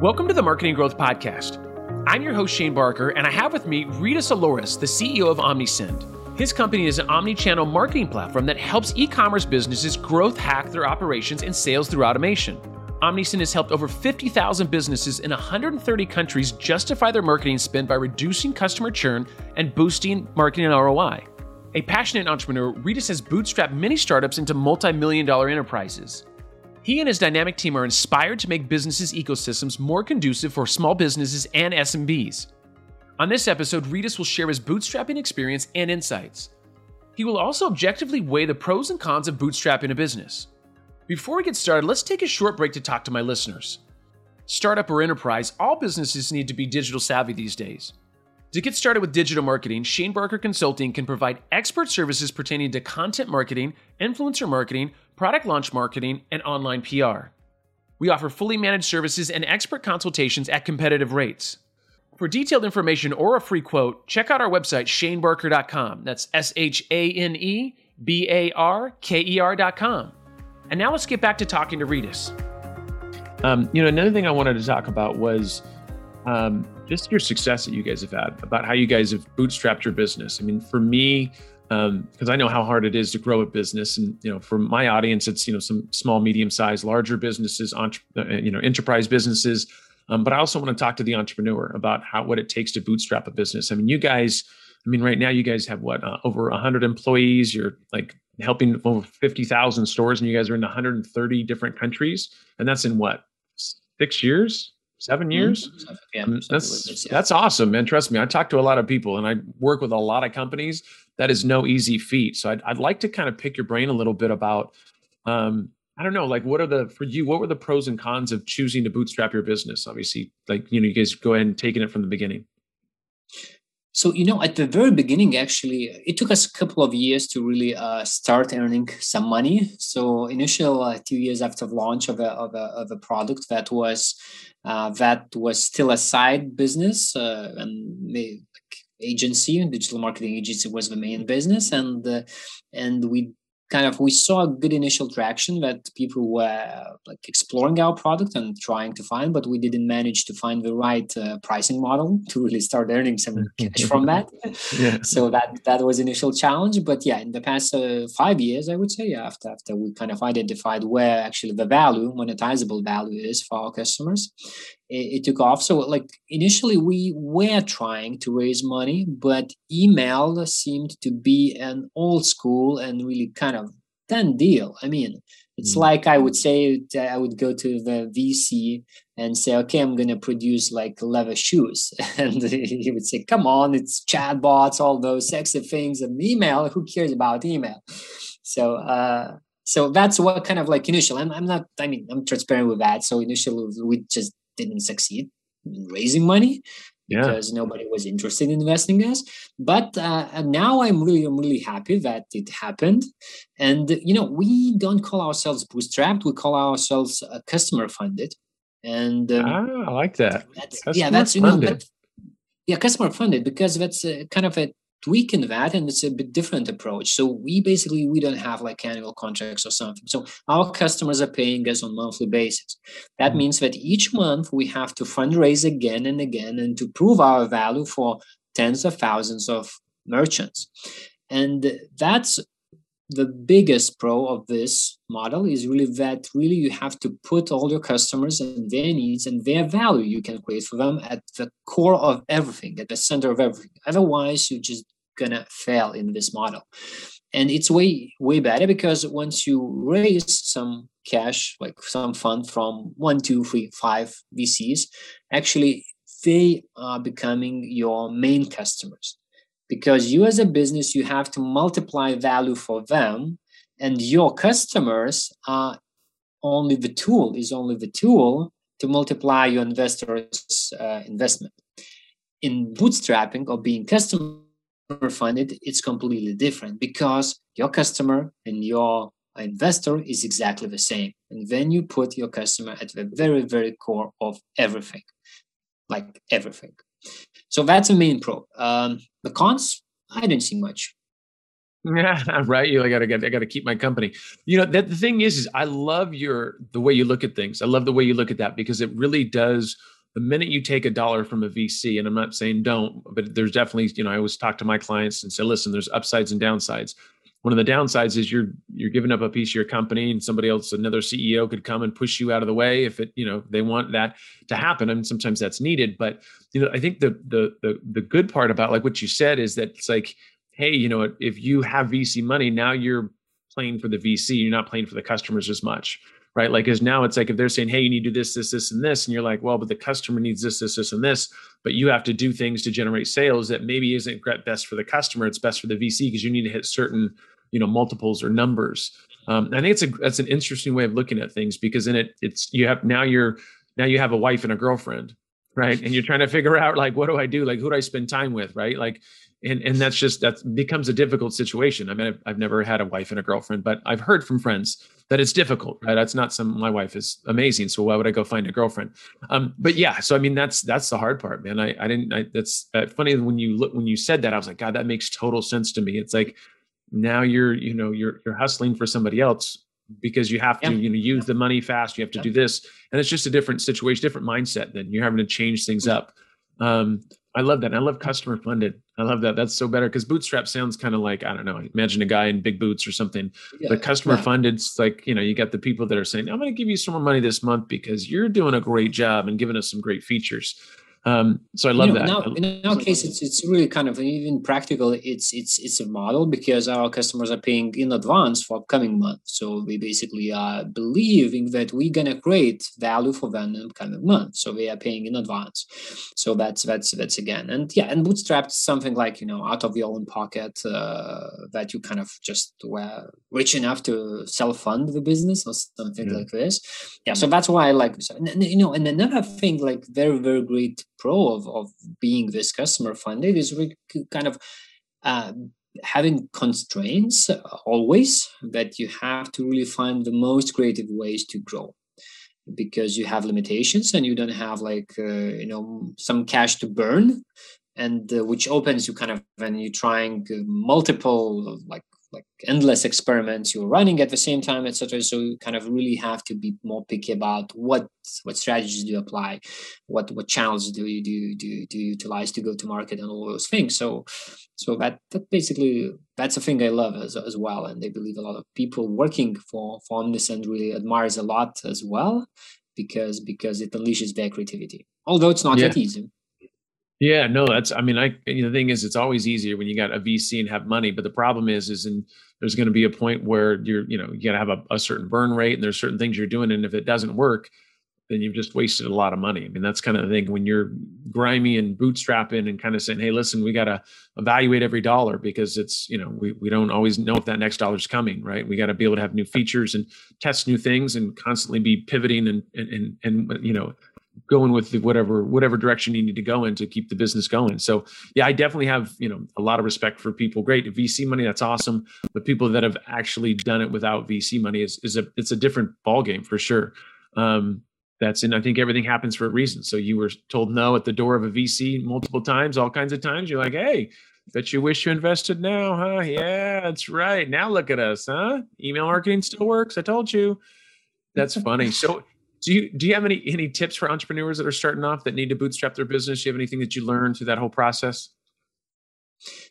Welcome to the Marketing Growth Podcast. I'm your host, Shane Barker, and I have with me Rytis Lauris, the CEO of Omnisend. His company is an omni channel marketing platform that helps e commerce businesses growth hack their operations and sales through automation. Omnisend has helped over 50,000 businesses in 130 countries justify their marketing spend by reducing customer churn and boosting marketing ROI. A passionate entrepreneur, Rita has bootstrapped many startups into multi million dollar enterprises. He and his dynamic team are inspired to make businesses' ecosystems more conducive for small businesses and SMBs. On this episode, Rytis will share his bootstrapping experience and insights. He will also objectively weigh the pros and cons of bootstrapping a business. Before we get started, let's take a short break to talk to my listeners. Startup or enterprise, all businesses need to be digital savvy these days. To get started with digital marketing, Shane Barker Consulting can provide expert services pertaining to content marketing, influencer marketing, product launch marketing, and online PR. We offer fully managed services and expert consultations at competitive rates. For detailed information or a free quote, check out our website, shanebarker.com. That's S H A N E B A R K E R.com. And now let's get back to talking to Rytis. Um, you know, another thing I wanted to talk about was um, just your success that you guys have had, about how you guys have bootstrapped your business. I mean, for me, because um, I know how hard it is to grow a business, and you know, for my audience, it's you know some small, medium-sized, larger businesses, entre- uh, you know, enterprise businesses. Um, but I also want to talk to the entrepreneur about how what it takes to bootstrap a business. I mean, you guys, I mean, right now you guys have what uh, over 100 employees. You're like helping over 50,000 stores, and you guys are in 130 different countries, and that's in what six years? Seven years. Mm-hmm. Yeah, um, that's yeah. that's awesome, man. Trust me, I talk to a lot of people and I work with a lot of companies. That is no easy feat. So I'd, I'd like to kind of pick your brain a little bit about, um, I don't know, like what are the for you? What were the pros and cons of choosing to bootstrap your business? Obviously, like you know, you guys go ahead and taking it from the beginning. So, you know, at the very beginning, actually, it took us a couple of years to really uh, start earning some money. So, initial uh, two years after launch of a, of a, of a product that was uh, that was still a side business uh, and like agency, and digital marketing agency was the main business, and uh, and we kind of we saw a good initial traction that people were like exploring our product and trying to find but we didn't manage to find the right uh, pricing model to really start earning some cash from that yeah. so that that was initial challenge but yeah in the past uh, five years i would say after after we kind of identified where actually the value monetizable value is for our customers it, it, took off. So, like initially, we were trying to raise money, but email seemed to be an old school and really kind of done deal. I mean, it's mm. like I would say I would go to the VC and say, "Okay, I'm going to produce like leather shoes," and he would say, "Come on, it's chatbots, all those sexy things, and email. Who cares about email?" So. uh so that's what kind of like initial I'm, I'm not i mean i'm transparent with that so initially we just didn't succeed in raising money because nobody was interested in investing in us. But uh, now I'm really, I'm really happy that it happened. And you know, we don't call ourselves bootstrapped; we call ourselves uh, customer funded. And um, ah, I like that. That's, yeah, that's you know, yeah, customer funded because that's uh, kind of a tweaking that and it's a bit different approach. So we basically we don't have like annual contracts or something. So our customers are paying us on monthly basis. That mm-hmm. means that each month we have to fundraise again and again and to prove our value for tens of thousands of merchants. And that's the biggest pro of this model is really that really you have to put all your customers and their needs and their value you can create for them at the core of everything at the center of everything. Otherwise you're just gonna fail in this model. And it's way way better because once you raise some cash like some fund from one two three five vcs actually they are becoming your main customers because you as a business you have to multiply value for them and your customers are only the tool is only the tool to multiply your investors uh, investment. In bootstrapping or being customer funded it's completely different because your customer and your investor is exactly the same. And then you put your customer at the very very core of everything like everything so that's the main pro. Um, the cons, I don't see much. Yeah, right. You, I gotta get, I gotta keep my company. You know, that the thing is, is I love your the way you look at things. I love the way you look at that because it really does. The minute you take a dollar from a VC, and I'm not saying don't, but there's definitely, you know, I always talk to my clients and say, listen, there's upsides and downsides. One of the downsides is you're you're giving up a piece of your company, and somebody else, another CEO, could come and push you out of the way if it, you know, they want that to happen. I mean, sometimes that's needed, but you know, I think the the the the good part about like what you said is that it's like hey, you know, if you have VC money, now you're playing for the VC, you're not playing for the customers as much, right? Like, as now it's like if they're saying, hey, you need to do this, this, this, and this, and you're like, well, but the customer needs this, this, this, and this, but you have to do things to generate sales that maybe isn't best for the customer, it's best for the VC because you need to hit certain, you know, multiples or numbers. Um, I think it's a that's an interesting way of looking at things because in it, it's you have now you're now you have a wife and a girlfriend, right? And you're trying to figure out like, what do I do? Like, who do I spend time with, right? Like, and and that's just that becomes a difficult situation. I mean, I've, I've, never had a wife and a girlfriend, but I've heard from friends that it's difficult. Right? That's not some. My wife is amazing, so why would I go find a girlfriend? Um, but yeah, so I mean, that's that's the hard part, man. I I didn't. I, that's uh, funny when you look when you said that. I was like, God, that makes total sense to me. It's like now you're you know you're you're hustling for somebody else because you have to yeah. you know use the money fast. You have to yeah. do this, and it's just a different situation, different mindset. Then you're having to change things up. Um, I love that. I love customer funded. I love that. That's so better because bootstrap sounds kind of like I don't know. Imagine a guy in big boots or something. Yeah, but customer yeah. funded, it's like you know, you got the people that are saying, "I'm going to give you some more money this month because you're doing a great job and giving us some great features." Um, so I love you know, that. Now, in our case, it's it's really kind of even practical. It's it's it's a model because our customers are paying in advance for upcoming month. So we basically are believing that we're gonna create value for them in upcoming month. So we are paying in advance. So that's that's that's again and yeah and bootstrapped something like you know out of your own pocket uh, that you kind of just were rich enough to self fund the business or something yeah. like this. Yeah. So that's why I like and, you know and another thing like very very great pro of, of being this customer funded is really kind of uh, having constraints always that you have to really find the most creative ways to grow. Because you have limitations and you don't have like uh, you know some cash to burn and uh, which opens you kind of when you're trying multiple like like endless experiments you're running at the same time etc so you kind of really have to be more picky about what what strategies do you apply? What what channels do you do do do you utilize to go to market and all those things? So so that that basically that's a thing i love as, as well. And i believe a lot of people working for for omnisend really admires a lot as well because because it unleashes their creativity. Although it's not yeah. that easy yeah, no, that's. I mean, I. The thing is, it's always easier when you got a VC and have money. But the problem is, is in there's going to be a point where you're, you know, you got to have a, a, certain burn rate, and there's certain things you're doing, and if it doesn't work, then you've just wasted a lot of money. I mean, that's kind of the thing when you're grimy and bootstrapping and kind of saying, hey, listen, we got to evaluate every dollar because it's, you know, we we don't always know if that next dollar is coming, right? We got to be able to have new features and test new things and constantly be pivoting and and and, and you know going with whatever whatever direction you need to go in to keep the business going. So yeah, I definitely have you know a lot of respect for people. Great VC money, that's awesome. But people that have actually done it without VC money is is a it's a different ball game for sure. Um, that's and I think everything happens for a reason. So you were told no at the door of a VC multiple times, all kinds of times. You're like, hey, bet you wish you invested now, huh? Yeah, that's right. Now look at us, huh? Email marketing still works. I told you. That's funny. So do you do you have any any tips for entrepreneurs that are starting off that need to bootstrap their business? Do you have anything that you learned through that whole process?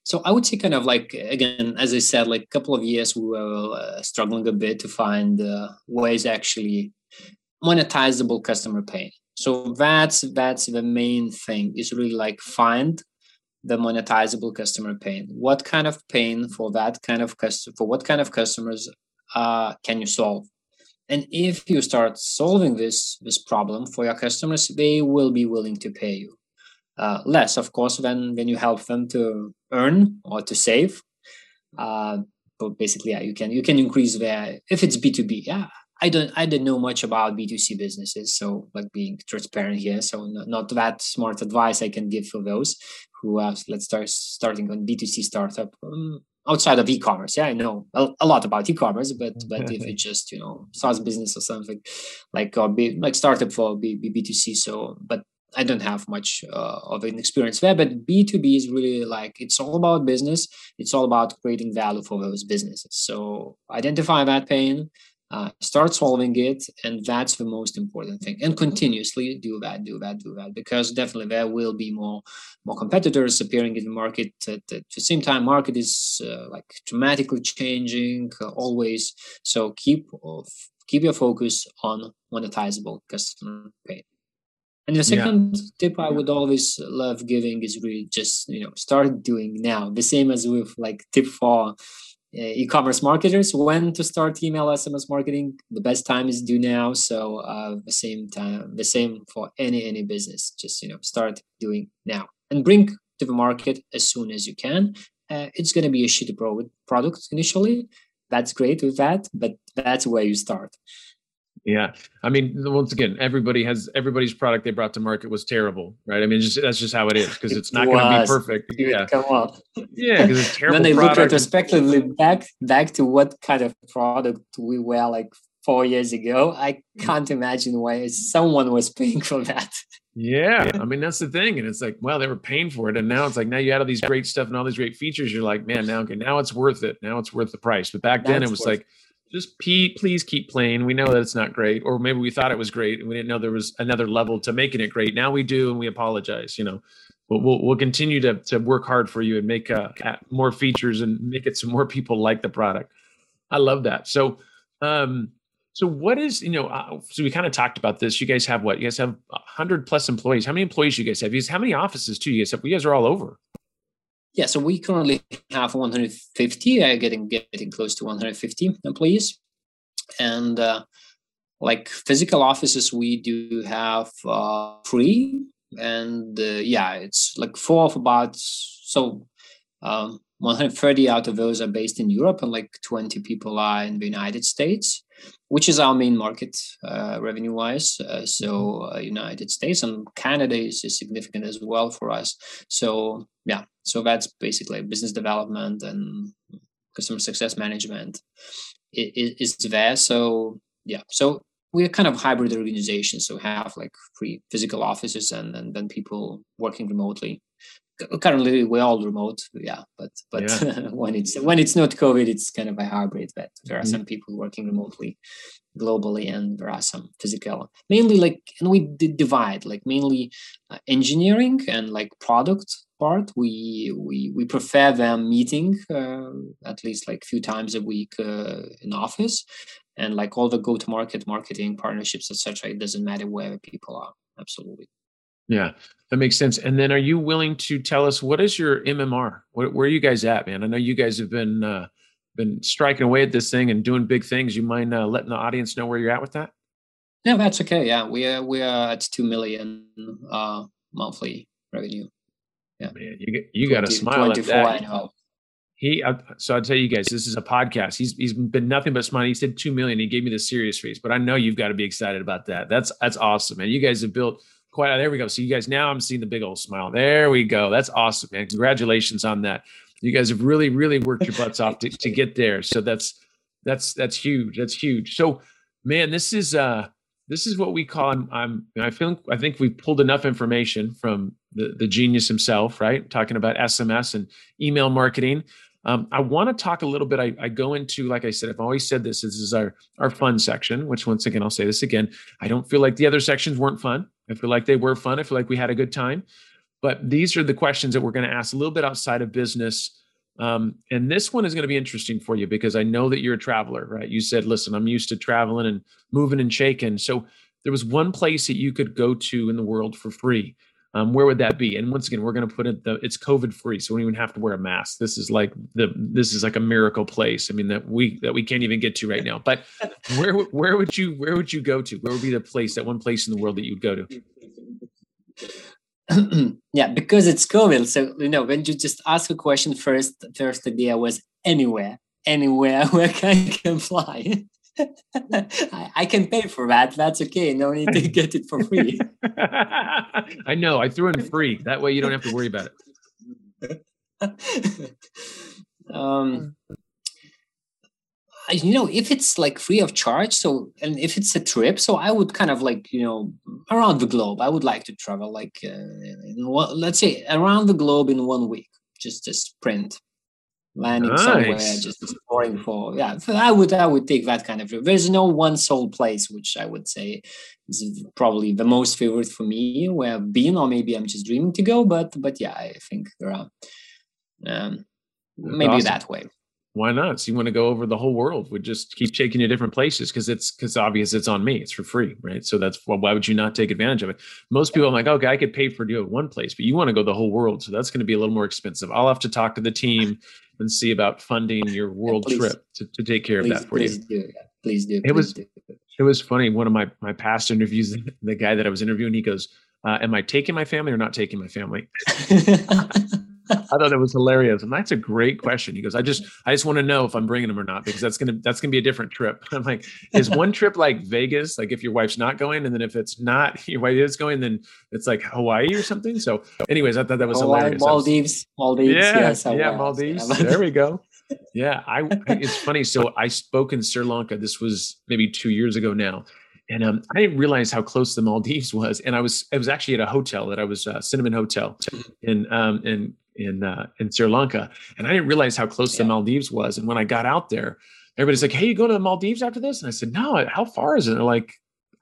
So I would say kind of like again, as I said, like a couple of years we were uh, struggling a bit to find uh, ways actually monetizable customer pain. So that's that's the main thing is really like find the monetizable customer pain. What kind of pain for that kind of customer for what kind of customers uh, can you solve? And if you start solving this this problem for your customers, they will be willing to pay you uh, less, of course, when when you help them to earn or to save. Uh, but basically, yeah, you can you can increase their if it's B two B. Yeah, I don't I don't know much about B two C businesses, so like being transparent here. So not, not that smart advice I can give for those who are let's start starting on B two C startup. Um, outside of e-commerce. Yeah, I know a, a lot about e-commerce, but but if it's just you know SaaS business or something like or be like startup for B, B, B2C. So, but I don't have much uh, of an experience there, but B2B is really like it's all about business. It's all about creating value for those businesses. So identify that pain, uh, start solving it, and that's the most important thing. And continuously do that, do that, do that, because definitely there will be more more competitors appearing in the market. At, at the same time, market is uh, like dramatically changing uh, always. So keep keep your focus on monetizable customer pain. And the second yeah. tip I would always love giving is really just you know start doing now. The same as with like tip for uh, e-commerce marketers when to start email SMS marketing. The best time is do now. So uh, the same time, the same for any any business. Just you know start doing now and bring to the market as soon as you can. Uh, it's going to be a shitty product initially. That's great with that, but that's where you start. Yeah, I mean, once again, everybody has everybody's product they brought to market was terrible, right? I mean, just that's just how it is because it's not going to be perfect. yeah, come on. Yeah, because it's terrible. when they look retrospectively back back to what kind of product we were like four years ago, I can't imagine why someone was paying for that. Yeah, I mean that's the thing, and it's like, well, they were paying for it, and now it's like now you add all these great stuff and all these great features. You're like, man, now okay, now it's worth it. Now it's worth the price. But back then, it was like just please keep playing. We know that it's not great, or maybe we thought it was great and we didn't know there was another level to making it great. Now we do, and we apologize. You know, but we'll we'll continue to to work hard for you and make uh, more features and make it so more people like the product. I love that. So, um, so what is you know? Uh, so we kind of talked about this. You guys have what? You guys have hundred plus employees. How many employees you guys have? You guys, how many offices too? You guys have? You guys are all over. Yeah, so we currently have 150, uh, getting getting close to 150 employees, and uh, like physical offices, we do have uh, three, and uh, yeah, it's like four of about so um, 130 out of those are based in Europe, and like 20 people are in the United States which is our main market uh, revenue wise. Uh, so mm-hmm. uh, United States and Canada is, is, significant as well for us. So yeah, so that's basically business development and customer success management is, is there. So yeah, so we're kind of hybrid organization. So we have like three physical offices and, and then people working remotely currently we're all remote yeah but but yeah. when it's when it's not covid it's kind of a hybrid but there are mm-hmm. some people working remotely globally and there are some physical mainly like and we divide like mainly uh, engineering and like product part we we we prefer them meeting uh, at least like a few times a week uh, in office and like all the go to market marketing partnerships etc it doesn't matter where people are absolutely yeah, that makes sense. And then, are you willing to tell us what is your MMR? Where, where are you guys at, man? I know you guys have been uh, been striking away at this thing and doing big things. You mind uh, letting the audience know where you're at with that? Yeah, that's okay. Yeah, we are we are at two million uh, monthly revenue. Yeah, man, you you got to smile at that. He, uh, so I'll tell you guys, this is a podcast. He's he's been nothing but smiling. He said two million. He gave me the serious face, but I know you've got to be excited about that. That's that's awesome, man. You guys have built quite there we go so you guys now i'm seeing the big old smile there we go that's awesome man congratulations on that you guys have really really worked your butts off to, to get there so that's that's that's huge that's huge so man this is uh this is what we call i'm, I'm i feel i think we've pulled enough information from the, the genius himself right talking about sms and email marketing um, I want to talk a little bit. I, I, go into, like I said, I've always said this. This is our our fun section. Which once again, I'll say this again. I don't feel like the other sections weren't fun. I feel like they were fun. I feel like we had a good time. But these are the questions that we're going to ask a little bit outside of business. Um, and this one is going to be interesting for you because I know that you're a traveler, right? You said, "Listen, I'm used to traveling and moving and shaking." So there was one place that you could go to in the world for free um, where would that be? And once again, we're going to put it the it's COVID free, so we don't even have to wear a mask. This is like the this is like a miracle place. I mean that we that we can't even get to right now. But where where would you where would you go to? Where would be the place that one place in the world that you'd go to? yeah, because it's COVID. So you know, when you just ask a question first, first idea was anywhere, anywhere where I can fly. I, I, can pay for that. That's okay. No need to get it for free. I know. I threw in free. That way you don't have to worry about it. um, you know if it's like free of charge so and if it's a trip so i would kind of like you know around the globe i would like to travel like uh, one, let's say around the globe in one week just a sprint landing nice. somewhere just exploring for yeah i would i would take that kind of there's no one sole place which i would say is probably the most favorite for me where i've been or maybe i'm just dreaming to go but but yeah i think there are um, maybe awesome. that way why not? So you want to go over the whole world? We just keep taking you different places because it's because obvious it's on me. It's for free, right? So that's well, why would you not take advantage of it? Most people, I'm like, okay, I could pay for you at one place, but you want to go the whole world, so that's going to be a little more expensive. I'll have to talk to the team and see about funding your world yeah, trip to, to take care please, of that for please you. Do, Please do. It was do. it was funny. One of my my past interviews, the guy that I was interviewing, he goes, uh, "Am I taking my family or not taking my family?" I thought that was hilarious, and that's a great question. He goes, "I just, I just want to know if I'm bringing them or not because that's gonna, that's gonna be a different trip." I'm like, "Is one trip like Vegas? Like if your wife's not going, and then if it's not, your wife is going, then it's like Hawaii or something." So, anyways, I thought that was Hawaii, hilarious. Maldives, Maldives, yeah, yes, yeah, Maldives. there we go. Yeah, I. It's funny. So I spoke in Sri Lanka. This was maybe two years ago now, and um, I didn't realize how close the Maldives was. And I was, I was actually at a hotel that I was, uh, Cinnamon Hotel, in um, in in uh, in Sri Lanka, and I didn't realize how close yeah. the Maldives was. And when I got out there, everybody's like, "Hey, you go to the Maldives after this?" And I said, "No, how far is it?" And they're like,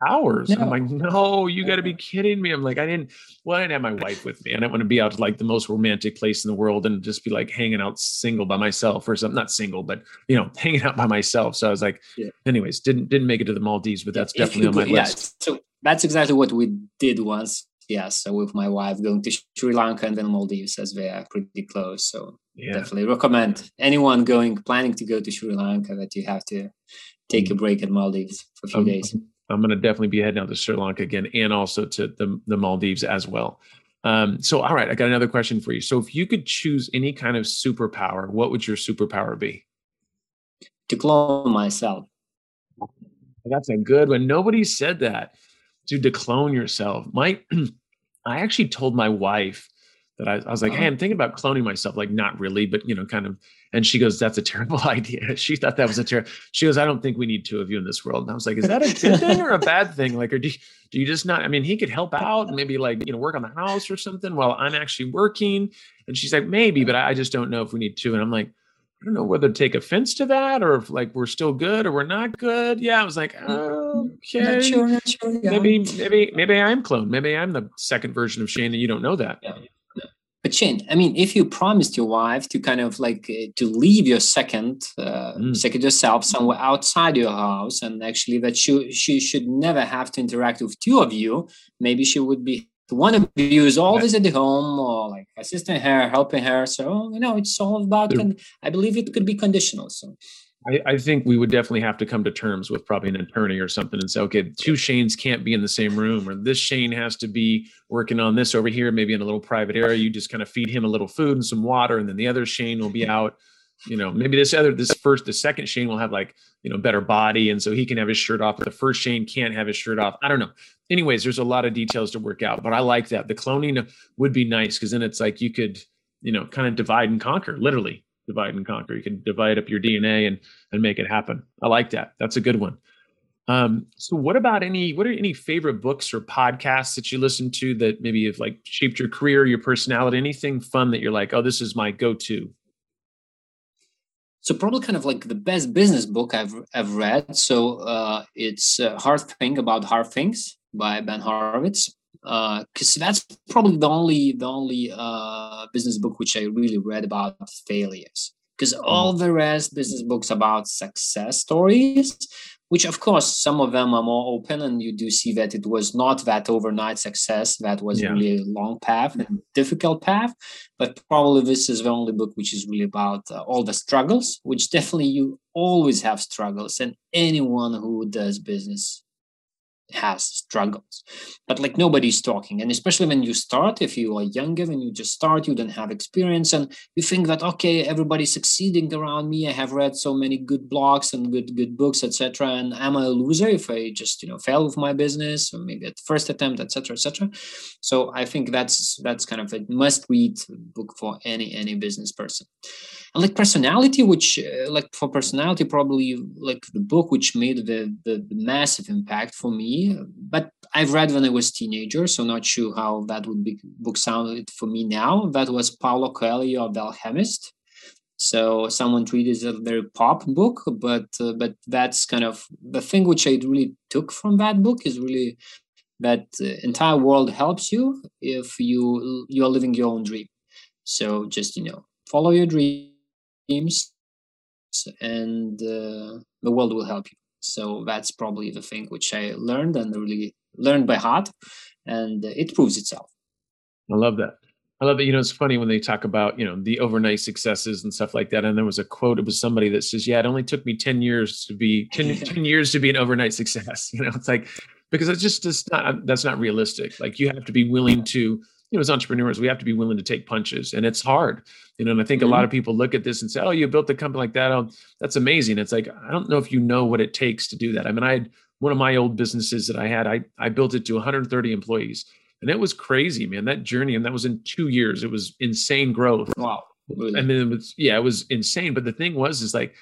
"Hours." No. I'm like, "No, you got to be kidding me!" I'm like, "I didn't. Well, I didn't have my wife with me. And I didn't want to be out to like the most romantic place in the world and just be like hanging out single by myself or something. Not single, but you know, hanging out by myself." So I was like, yeah. "Anyways, didn't didn't make it to the Maldives, but that's if definitely on my yeah. list." So that's exactly what we did once yes, so with my wife going to Sri Lanka and then Maldives as they are pretty close. So yeah. definitely recommend anyone going planning to go to Sri Lanka that you have to take a mm. break at Maldives for a few days. I'm going to definitely be heading out to Sri Lanka again and also to the, the Maldives as well. Um, so, all right, I got another question for you. So, if you could choose any kind of superpower, what would your superpower be? To clone myself. That's a good one. Nobody said that dude, to clone yourself. My, I actually told my wife that I, I was like, hey, uh-huh. I'm thinking about cloning myself. Like, not really, but you know, kind of. And she goes, that's a terrible idea. She thought that was a terrible. She goes, I don't think we need two of you in this world. And I was like, is that a good thing or a bad thing? Like, or do you, do you just not? I mean, he could help out, and maybe like you know, work on the house or something while I'm actually working. And she's like, maybe, but I, I just don't know if we need two. And I'm like, I don't know whether to take offense to that or if like we're still good or we're not good. Yeah, I was like, mm, okay, not sure, not sure, yeah. maybe, maybe, maybe I'm clone. Maybe I'm the second version of Shane, and you don't know that. Yeah. But Shane, I mean, if you promised your wife to kind of like uh, to leave your second, uh, mm. second yourself somewhere outside your house, and actually that she she should never have to interact with two of you, maybe she would be one of you is always at the home or like assisting her, helping her. So you know, it's all about. And I believe it could be conditional. So. I, I, think we would definitely have to come to terms with probably an attorney or something and say, okay, two Shanes can't be in the same room, or this Shane has to be working on this over here, maybe in a little private area. You just kind of feed him a little food and some water, and then the other Shane will be out you know maybe this other this first the second shane will have like you know better body and so he can have his shirt off but the first shane can't have his shirt off. I don't know. Anyways there's a lot of details to work out but i like that. The cloning would be nice because then it's like you could you know kind of divide and conquer literally divide and conquer. You can divide up your dna and and make it happen. I like that. That's a good one. Um, so what about any what are any favorite books or podcasts that you listen to that maybe have like shaped your career your personality anything fun that you're like oh this is my go-to so probably kind of like the best business book I've I've read. So uh, it's uh, Hard Thing About Hard Things by Ben Horowitz. Because uh, that's probably the only the only uh, business book which I really read about failures. Because all mm. the rest business books about success stories which of course some of them are more open and you do see that it was not that overnight success that was yeah. really a long path and difficult path but probably this is the only book which is really about uh, all the struggles which definitely you always have struggles and anyone who does business has struggles. But like nobody's talking. And especially when you start if you are younger when you just start you don't have experience and you think that okay everybody's succeeding around me. I have read so many good blogs and good good books etc and am i a loser if i just you know fail with my business or maybe at first attempt etc etc so i think that's that's kind of a must read book for any any business person. And like personality which uh, like for personality probably like the book which made the, the, the massive impact for me but i've read when i was teenager so not sure how that would be book sounded for me now. That was paulo coelho the alchemist so someone treated as a very pop book but uh, but that's kind of the thing which i really took from that book is really that entire world helps you if you you're living your own dream. So just you know follow your dreams, and uh, the world will help you so that's probably the thing which i learned and really learned by heart and it proves itself. I love that. I love it. you know it's funny when they talk about you know the overnight successes and stuff like that and there was a quote it was somebody that says yeah it only took me 10 years to be 10, 10 years to be an overnight success. You know it's like because it's just it's not that's not realistic. Like you have to be willing to you know, as entrepreneurs, we have to be willing to take punches, and it's hard. You know, and I think mm-hmm. a lot mm-hmm. of people look at this and say, "Oh, you built a company like that. Oh, that's amazing." It's like I don't know if you know what it takes to do that. I mean, I had one of my old businesses that I had. I I built it to 130 employees, and it was crazy, man. That journey, and that was in two years. It was insane growth. Wow. Really? And then it was yeah, it was insane. But the thing was, is like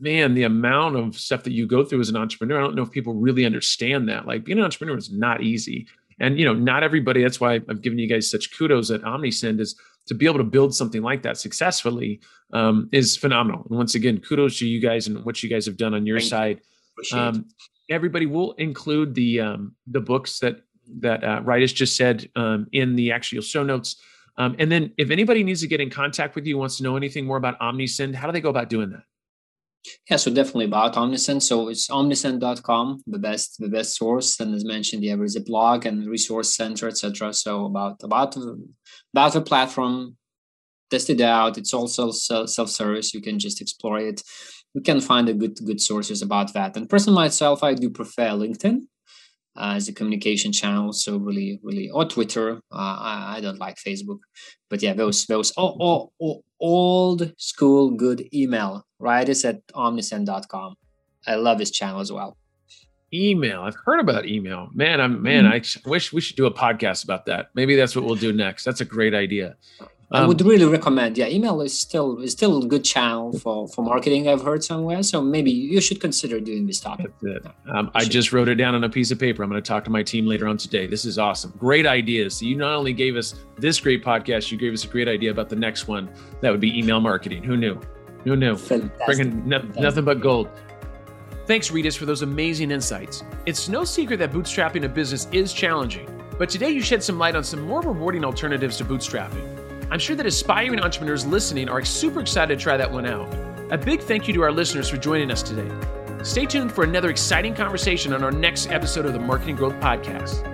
man, the amount of stuff that you go through as an entrepreneur, I don't know if people really understand that. Like being an entrepreneur is not easy. And you know, not everybody. That's why I've given you guys such kudos at Omnisend is to be able to build something like that successfully um, is phenomenal. And once again, kudos to you guys and what you guys have done on your Thank side. You. Um, everybody will include the um, the books that that uh, Rytis just said um, in the actual show notes. Um, and then, if anybody needs to get in contact with you, wants to know anything more about Omnisend, how do they go about doing that? Yeah, so definitely about Omnisend. So it's omnisend.com, the best the best source. And as mentioned, yeah, there is a blog and resource center, etc. So about about about the platform, test it out. It's also self service. You can just explore it. You can find a good good sources about that. And personally myself, I do prefer LinkedIn uh, as a communication channel. So really, really, or Twitter. Uh, I, I, don't like Facebook, but yeah, those those oh, oh, oh, old school good email. Right, it's at omnisend.com. I love his channel as well. Email. I've heard about email. Man, I'm man. Mm-hmm. I wish we should do a podcast about that. Maybe that's what we'll do next. That's a great idea. Um, I would really recommend. Yeah, email is still is still a good channel for for marketing. I've heard somewhere, so maybe you should consider doing this topic. Um, I just wrote it down on a piece of paper. I'm going to talk to my team later on today. This is awesome. Great ideas. So you not only gave us this great podcast, you gave us a great idea about the next one. That would be email marketing. Who knew? Who knew? Fantastic. Bringing no, nothing but gold. Thanks, Rytis, for those amazing insights. It's no secret that bootstrapping a business is challenging, but today you shed some light on some more rewarding alternatives to bootstrapping. I'm sure that aspiring entrepreneurs listening are super excited to try that one out. A big thank you to our listeners for joining us today. Stay tuned for another exciting conversation on our next episode of the Marketing Growth Podcast.